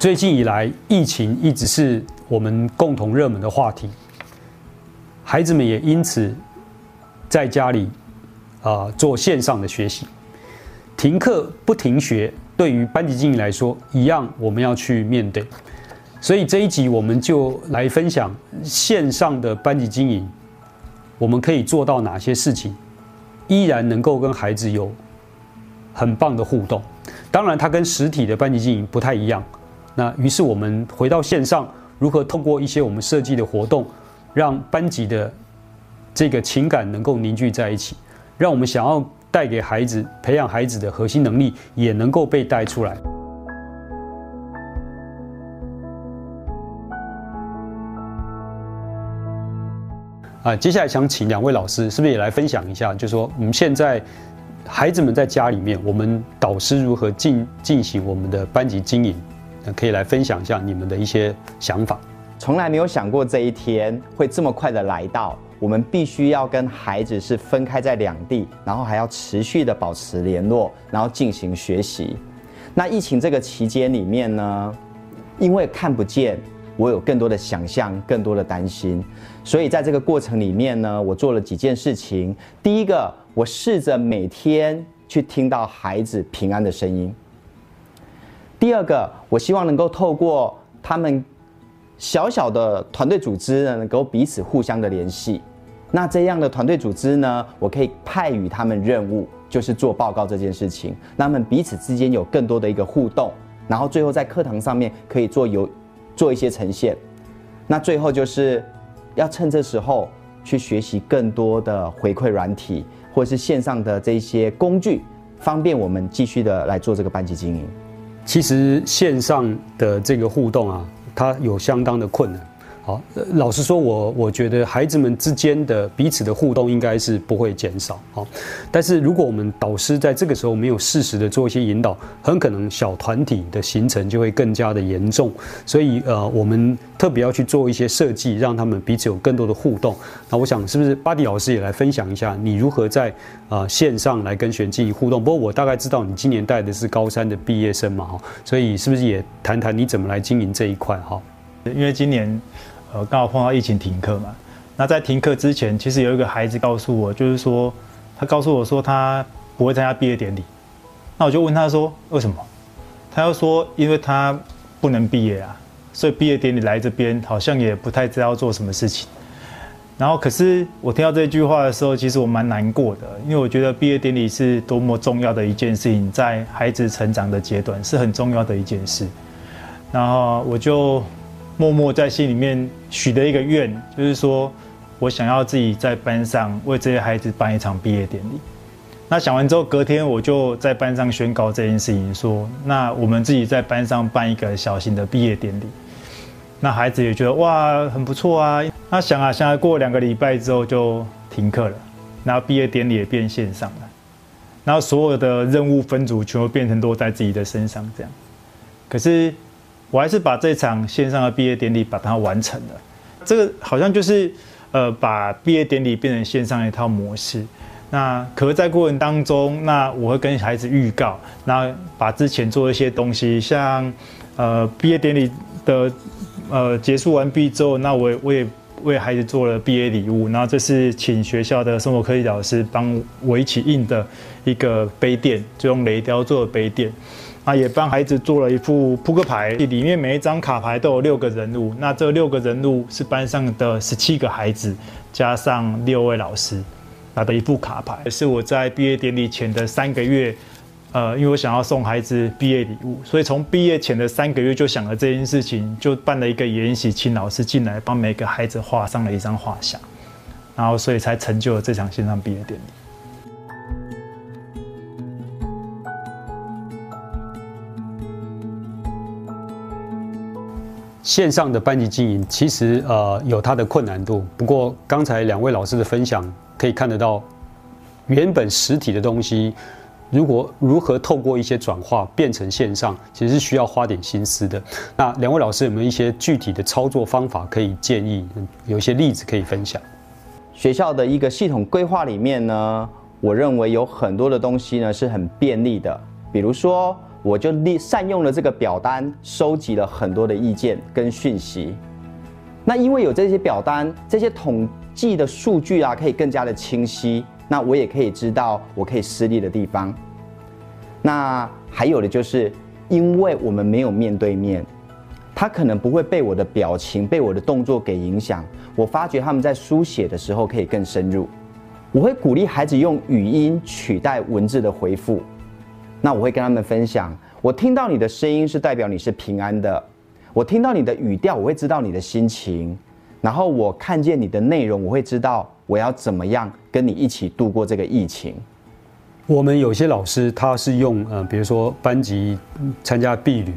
最近以来，疫情一直是我们共同热门的话题，孩子们也因此在家里啊做线上的学习，停课不停学，对于班级经营来说，一样我们要去面对。所以这一集我们就来分享线上的班级经营，我们可以做到哪些事情，依然能够跟孩子有很棒的互动。当然，它跟实体的班级经营不太一样。那于是我们回到线上，如何通过一些我们设计的活动，让班级的这个情感能够凝聚在一起，让我们想要带给孩子、培养孩子的核心能力也能够被带出来。啊，接下来想请两位老师，是不是也来分享一下？就是说，我们现在孩子们在家里面，我们导师如何进进行我们的班级经营？可以来分享一下你们的一些想法。从来没有想过这一天会这么快的来到，我们必须要跟孩子是分开在两地，然后还要持续的保持联络，然后进行学习。那疫情这个期间里面呢，因为看不见，我有更多的想象，更多的担心。所以在这个过程里面呢，我做了几件事情。第一个，我试着每天去听到孩子平安的声音。第二个，我希望能够透过他们小小的团队组织呢，能够彼此互相的联系。那这样的团队组织呢，我可以派与他们任务，就是做报告这件事情。那么彼此之间有更多的一个互动，然后最后在课堂上面可以做有做一些呈现。那最后就是要趁这时候去学习更多的回馈软体，或者是线上的这些工具，方便我们继续的来做这个班级经营。其实线上的这个互动啊，它有相当的困难。好，老实说，我我觉得孩子们之间的彼此的互动应该是不会减少。好，但是如果我们导师在这个时候没有适时的做一些引导，很可能小团体的形成就会更加的严重。所以呃，我们特别要去做一些设计，让他们彼此有更多的互动。那我想是不是巴迪老师也来分享一下，你如何在啊线上来跟学员进行互动？不过我大概知道你今年带的是高三的毕业生嘛，哈，所以是不是也谈谈你怎么来经营这一块？哈，因为今年。呃，刚好碰到疫情停课嘛。那在停课之前，其实有一个孩子告诉我，就是说，他告诉我说他不会参加毕业典礼。那我就问他说为什么？他又说因为他不能毕业啊，所以毕业典礼来这边好像也不太知道做什么事情。然后可是我听到这句话的时候，其实我蛮难过的，因为我觉得毕业典礼是多么重要的一件事情，在孩子成长的阶段是很重要的一件事。然后我就。默默在心里面许的一个愿，就是说我想要自己在班上为这些孩子办一场毕业典礼。那想完之后，隔天我就在班上宣告这件事情，说那我们自己在班上办一个小型的毕业典礼。那孩子也觉得哇很不错啊。那想啊想啊，过两个礼拜之后就停课了，然后毕业典礼也变线上了，然后所有的任务分组全部变成落在自己的身上这样。可是。我还是把这场线上的毕业典礼把它完成了，这个好像就是呃把毕业典礼变成线上一套模式。那可，在过程当中，那我会跟孩子预告，那把之前做一些东西，像呃毕业典礼的呃结束完毕之后，那我我也为孩子做了毕业礼物，然后这是请学校的生活科技老师帮我一起印的一个杯垫，就用雷雕做的杯垫。啊，也帮孩子做了一副扑克牌，里面每一张卡牌都有六个人物。那这六个人物是班上的十七个孩子，加上六位老师拿的一副卡牌，是我在毕业典礼前的三个月，呃，因为我想要送孩子毕业礼物，所以从毕业前的三个月就想了这件事情，就办了一个研习，请老师进来帮每个孩子画上了一张画像，然后所以才成就了这场线上毕业典礼。线上的班级经营其实呃有它的困难度，不过刚才两位老师的分享可以看得到，原本实体的东西，如果如何透过一些转化变成线上，其实是需要花点心思的。那两位老师有没有一些具体的操作方法可以建议？有一些例子可以分享？学校的一个系统规划里面呢，我认为有很多的东西呢是很便利的，比如说我就利善用了这个表单，收集了很多的意见跟讯息。那因为有这些表单，这些统计的数据啊，可以更加的清晰。那我也可以知道我可以失利的地方。那还有的就是，因为我们没有面对面，他可能不会被我的表情、被我的动作给影响。我发觉他们在书写的时候可以更深入。我会鼓励孩子用语音取代文字的回复。那我会跟他们分享，我听到你的声音是代表你是平安的，我听到你的语调，我会知道你的心情，然后我看见你的内容，我会知道我要怎么样跟你一起度过这个疫情。我们有些老师他是用呃，比如说班级参加毕旅，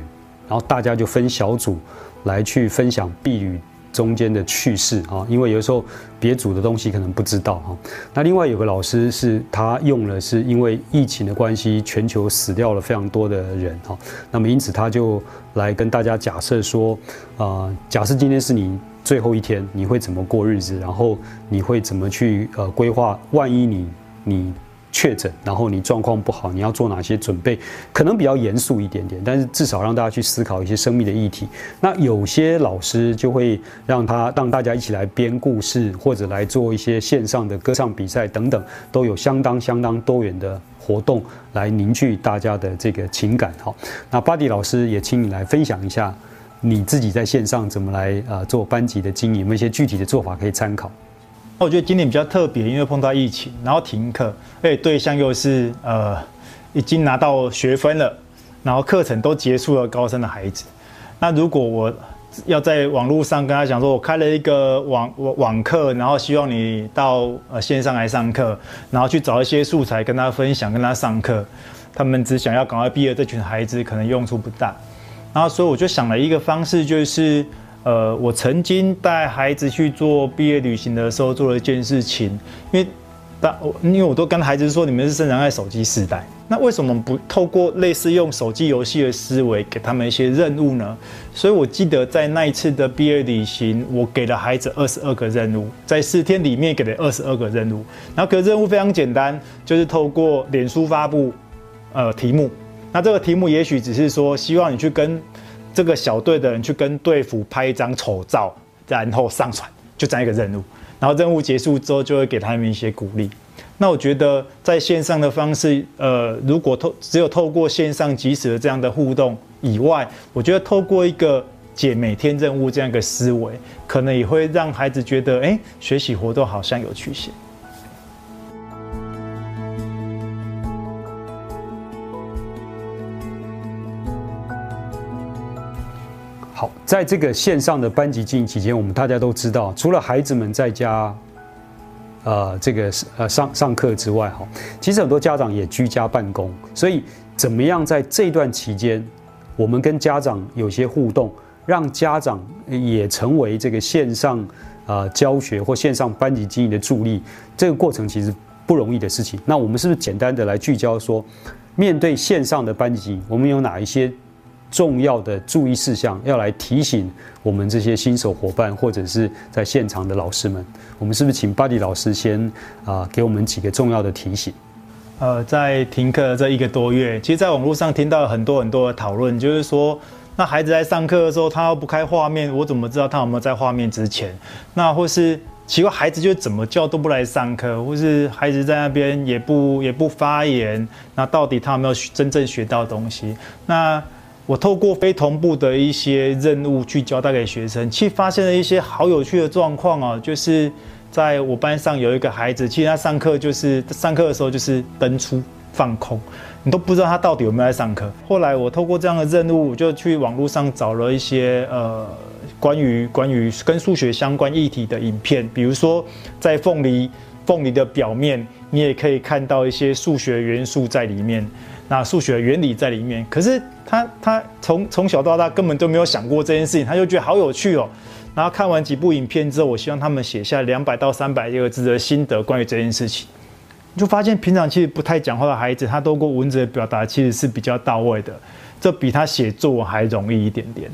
然后大家就分小组来去分享毕旅。中间的趣事啊，因为有时候别组的东西可能不知道哈。那另外有个老师是他用了，是因为疫情的关系，全球死掉了非常多的人哈。那么因此他就来跟大家假设说，啊，假设今天是你最后一天，你会怎么过日子？然后你会怎么去呃规划？万一你你。确诊，然后你状况不好，你要做哪些准备？可能比较严肃一点点，但是至少让大家去思考一些生命的议题。那有些老师就会让他让大家一起来编故事，或者来做一些线上的歌唱比赛等等，都有相当相当多元的活动来凝聚大家的这个情感。好，那巴迪老师也请你来分享一下你自己在线上怎么来啊做班级的经营，有没有一些具体的做法可以参考？我觉得今年比较特别，因为碰到疫情，然后停课，而且对象又是呃已经拿到学分了，然后课程都结束了高三的孩子。那如果我要在网络上跟他讲说，我开了一个网网课，然后希望你到呃线上来上课，然后去找一些素材跟他分享，跟他上课，他们只想要赶快毕业，这群孩子可能用处不大。然后所以我就想了一个方式，就是。呃，我曾经带孩子去做毕业旅行的时候，做了一件事情，因为大我因为我都跟孩子说，你们是生长在手机时代，那为什么不透过类似用手机游戏的思维，给他们一些任务呢？所以我记得在那一次的毕业旅行，我给了孩子二十二个任务，在四天里面给了二十二个任务，然后个任务非常简单，就是透过脸书发布呃题目，那这个题目也许只是说希望你去跟。这个小队的人去跟队服拍一张丑照，然后上传，就这样一个任务。然后任务结束之后，就会给他们一些鼓励。那我觉得在线上的方式，呃，如果透只有透过线上即时的这样的互动以外，我觉得透过一个解每天任务这样一个思维，可能也会让孩子觉得，哎，学习活动好像有趣些。在这个线上的班级经营期间，我们大家都知道，除了孩子们在家，呃，这个呃上上课之外，哈，其实很多家长也居家办公。所以，怎么样在这段期间，我们跟家长有些互动，让家长也成为这个线上啊教学或线上班级经营的助力，这个过程其实不容易的事情。那我们是不是简单的来聚焦说，面对线上的班级，我们有哪一些？重要的注意事项要来提醒我们这些新手伙伴，或者是在现场的老师们。我们是不是请巴迪老师先啊，给我们几个重要的提醒？呃，在停课这一个多月，其实，在网络上听到很多很多的讨论，就是说，那孩子在上课的时候，他要不开画面，我怎么知道他有没有在画面之前？那或是奇怪，孩子就怎么叫都不来上课，或是孩子在那边也不也不发言，那到底他有没有真正学到东西？那我透过非同步的一些任务去交代给学生，其实发现了一些好有趣的状况啊，就是在我班上有一个孩子，其实他上课就是上课的时候就是登出放空，你都不知道他到底有没有在上课。后来我透过这样的任务，就去网络上找了一些呃关于关于跟数学相关议题的影片，比如说在凤梨凤梨的表面，你也可以看到一些数学元素在里面。那数学原理在里面，可是他他从从小到大根本就没有想过这件事情，他就觉得好有趣哦。然后看完几部影片之后，我希望他们写下两百到三百个字的心得，关于这件事情，就发现平常其实不太讲话的孩子，他透过文字的表达其实是比较到位的，这比他写作还容易一点点。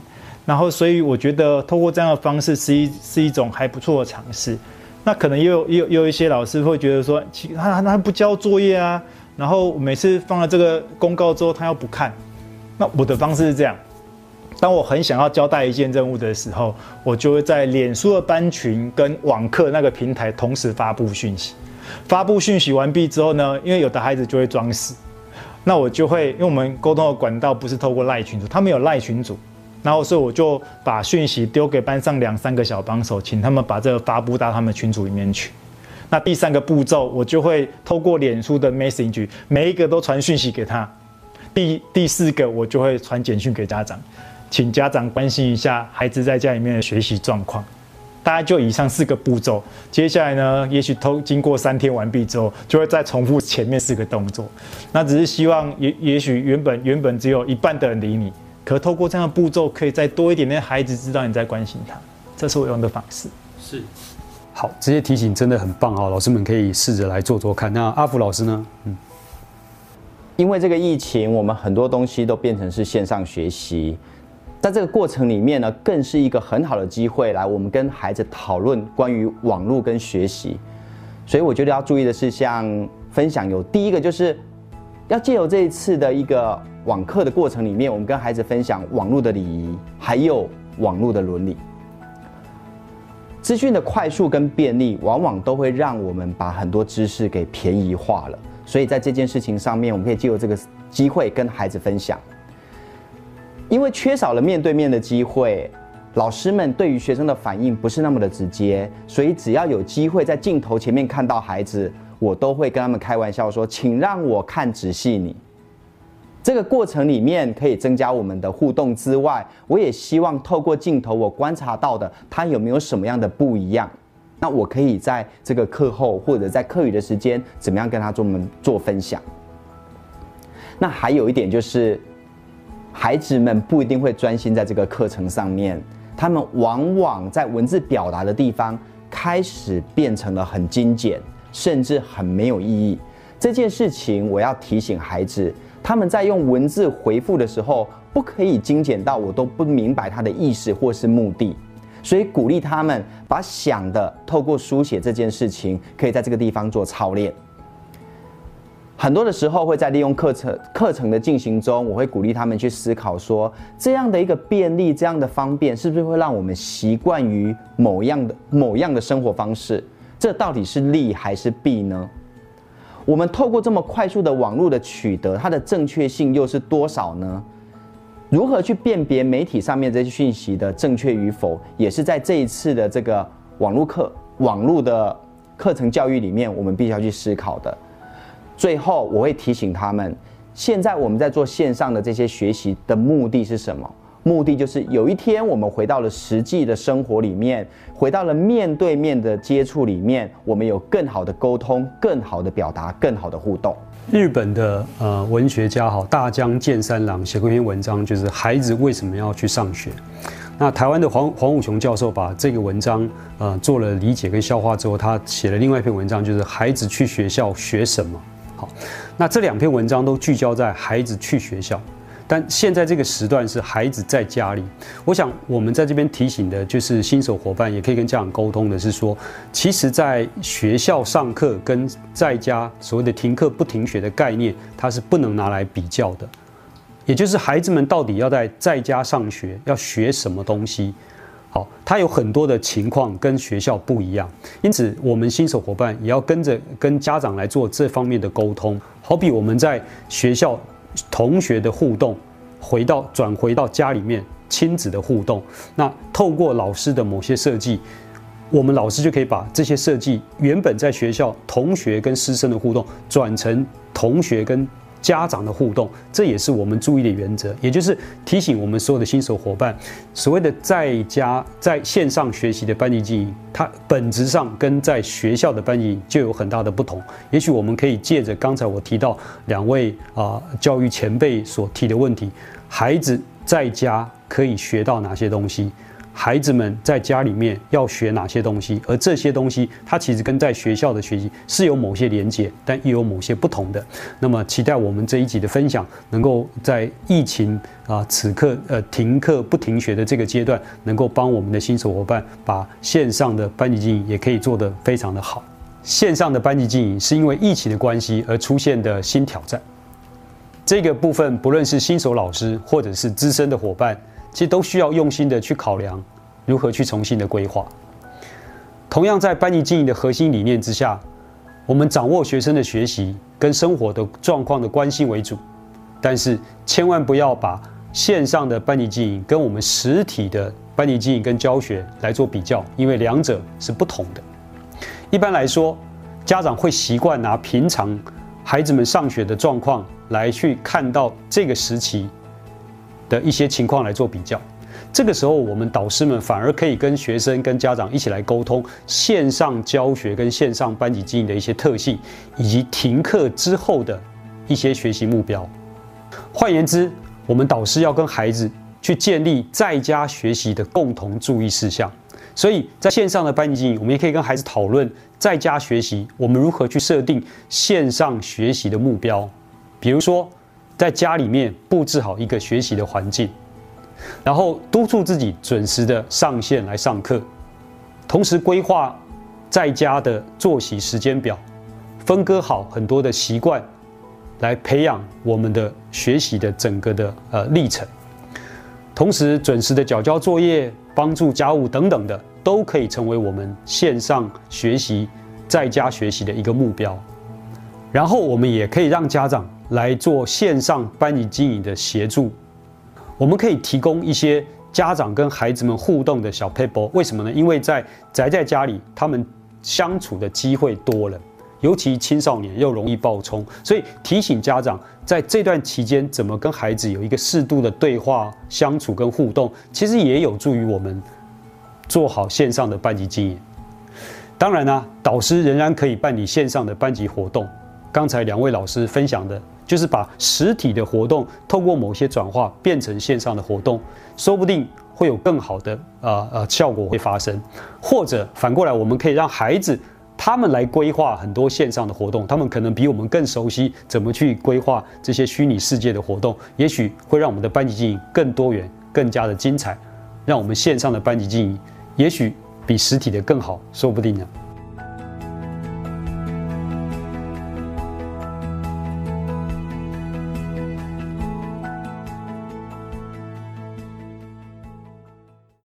然后所以我觉得透过这样的方式是一是一种还不错的尝试。那可能也有也有有一些老师会觉得说，其他他不交作业啊。然后每次放了这个公告之后，他又不看，那我的方式是这样：当我很想要交代一件任务的时候，我就会在脸书的班群跟网课那个平台同时发布讯息。发布讯息完毕之后呢，因为有的孩子就会装死，那我就会因为我们沟通的管道不是透过赖群组，他们有赖群组，然后所以我就把讯息丢给班上两三个小帮手，请他们把这个发布到他们群组里面去。那第三个步骤，我就会透过脸书的 message，每一个都传讯息给他。第第四个，我就会传简讯给家长，请家长关心一下孩子在家里面的学习状况。大概就以上四个步骤。接下来呢，也许偷经过三天完毕之后，就会再重复前面四个动作。那只是希望，也也许原本原本只有一半的人理你，可透过这样的步骤，可以再多一点点孩子知道你在关心他。这是我用的方式。是。好，这些提醒真的很棒啊！老师们可以试着来做做看。那阿福老师呢？嗯，因为这个疫情，我们很多东西都变成是线上学习，在这个过程里面呢，更是一个很好的机会，来我们跟孩子讨论关于网络跟学习。所以我觉得要注意的是，像分享有第一个，就是要借由这一次的一个网课的过程里面，我们跟孩子分享网络的礼仪，还有网络的伦理。资讯的快速跟便利，往往都会让我们把很多知识给便宜化了。所以在这件事情上面，我们可以借由这个机会跟孩子分享。因为缺少了面对面的机会，老师们对于学生的反应不是那么的直接，所以只要有机会在镜头前面看到孩子，我都会跟他们开玩笑说：“请让我看仔细你。”这个过程里面可以增加我们的互动之外，我也希望透过镜头，我观察到的他有没有什么样的不一样，那我可以在这个课后或者在课余的时间，怎么样跟他做们做分享。那还有一点就是，孩子们不一定会专心在这个课程上面，他们往往在文字表达的地方开始变成了很精简，甚至很没有意义。这件事情我要提醒孩子。他们在用文字回复的时候，不可以精简到我都不明白他的意思或是目的，所以鼓励他们把想的透过书写这件事情，可以在这个地方做操练。很多的时候会在利用课程课程的进行中，我会鼓励他们去思考说，这样的一个便利，这样的方便，是不是会让我们习惯于某样的某样的生活方式？这到底是利还是弊呢？我们透过这么快速的网络的取得，它的正确性又是多少呢？如何去辨别媒体上面这些讯息的正确与否，也是在这一次的这个网络课、网络的课程教育里面，我们必须要去思考的。最后，我会提醒他们，现在我们在做线上的这些学习的目的是什么？目的就是有一天我们回到了实际的生活里面，回到了面对面的接触里面，我们有更好的沟通、更好的表达、更好的互动。日本的呃文学家哈大江健三郎写过一篇文章，就是孩子为什么要去上学。那台湾的黄黄武雄教授把这个文章呃做了理解跟消化之后，他写了另外一篇文章，就是孩子去学校学什么。好，那这两篇文章都聚焦在孩子去学校。但现在这个时段是孩子在家里，我想我们在这边提醒的就是新手伙伴，也可以跟家长沟通的是说，其实，在学校上课跟在家所谓的停课不停学的概念，它是不能拿来比较的。也就是孩子们到底要在在家上学要学什么东西，好，他有很多的情况跟学校不一样，因此我们新手伙伴也要跟着跟家长来做这方面的沟通。好比我们在学校。同学的互动，回到转回到家里面亲子的互动，那透过老师的某些设计，我们老师就可以把这些设计原本在学校同学跟师生的互动，转成同学跟。家长的互动，这也是我们注意的原则，也就是提醒我们所有的新手伙伴，所谓的在家在线上学习的班级经营，它本质上跟在学校的班级就有很大的不同。也许我们可以借着刚才我提到两位啊教育前辈所提的问题，孩子在家可以学到哪些东西？孩子们在家里面要学哪些东西？而这些东西，它其实跟在学校的学习是有某些连接，但又有某些不同的。那么，期待我们这一集的分享，能够在疫情啊此刻呃停课不停学的这个阶段，能够帮我们的新手伙伴把线上的班级经营也可以做得非常的好。线上的班级经营是因为疫情的关系而出现的新挑战。这个部分，不论是新手老师或者是资深的伙伴，其实都需要用心的去考量，如何去重新的规划。同样，在班级经营的核心理念之下，我们掌握学生的学习跟生活的状况的关系为主，但是千万不要把线上的班级经营跟我们实体的班级经营跟教学来做比较，因为两者是不同的。一般来说，家长会习惯拿平常孩子们上学的状况来去看到这个时期的一些情况来做比较。这个时候，我们导师们反而可以跟学生、跟家长一起来沟通线上教学跟线上班级经营的一些特性，以及停课之后的一些学习目标。换言之，我们导师要跟孩子去建立在家学习的共同注意事项。所以在线上的班级经营，我们也可以跟孩子讨论在家学习，我们如何去设定线上学习的目标。比如说，在家里面布置好一个学习的环境，然后督促自己准时的上线来上课，同时规划在家的作息时间表，分割好很多的习惯，来培养我们的学习的整个的呃历程。同时准时的缴交作业、帮助家务等等的。都可以成为我们线上学习、在家学习的一个目标。然后我们也可以让家长来做线上班级经营的协助。我们可以提供一些家长跟孩子们互动的小 paper。为什么呢？因为在宅在家里，他们相处的机会多了，尤其青少年又容易暴冲，所以提醒家长在这段期间怎么跟孩子有一个适度的对话、相处跟互动，其实也有助于我们。做好线上的班级经营，当然呢，导师仍然可以办理线上的班级活动。刚才两位老师分享的，就是把实体的活动透过某些转化变成线上的活动，说不定会有更好的呃呃效果会发生。或者反过来，我们可以让孩子他们来规划很多线上的活动，他们可能比我们更熟悉怎么去规划这些虚拟世界的活动，也许会让我们的班级经营更多元、更加的精彩，让我们线上的班级经营。也许比实体的更好，说不定呢。